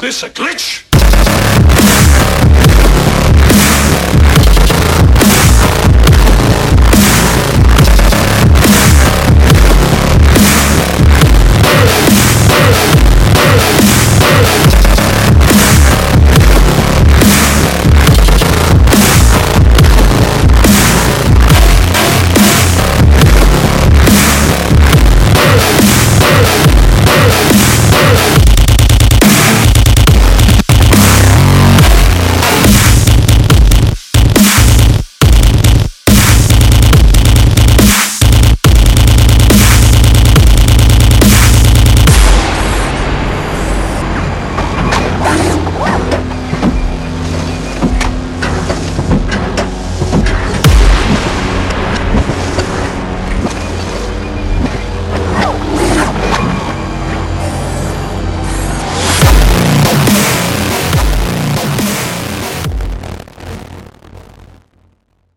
this a glitch?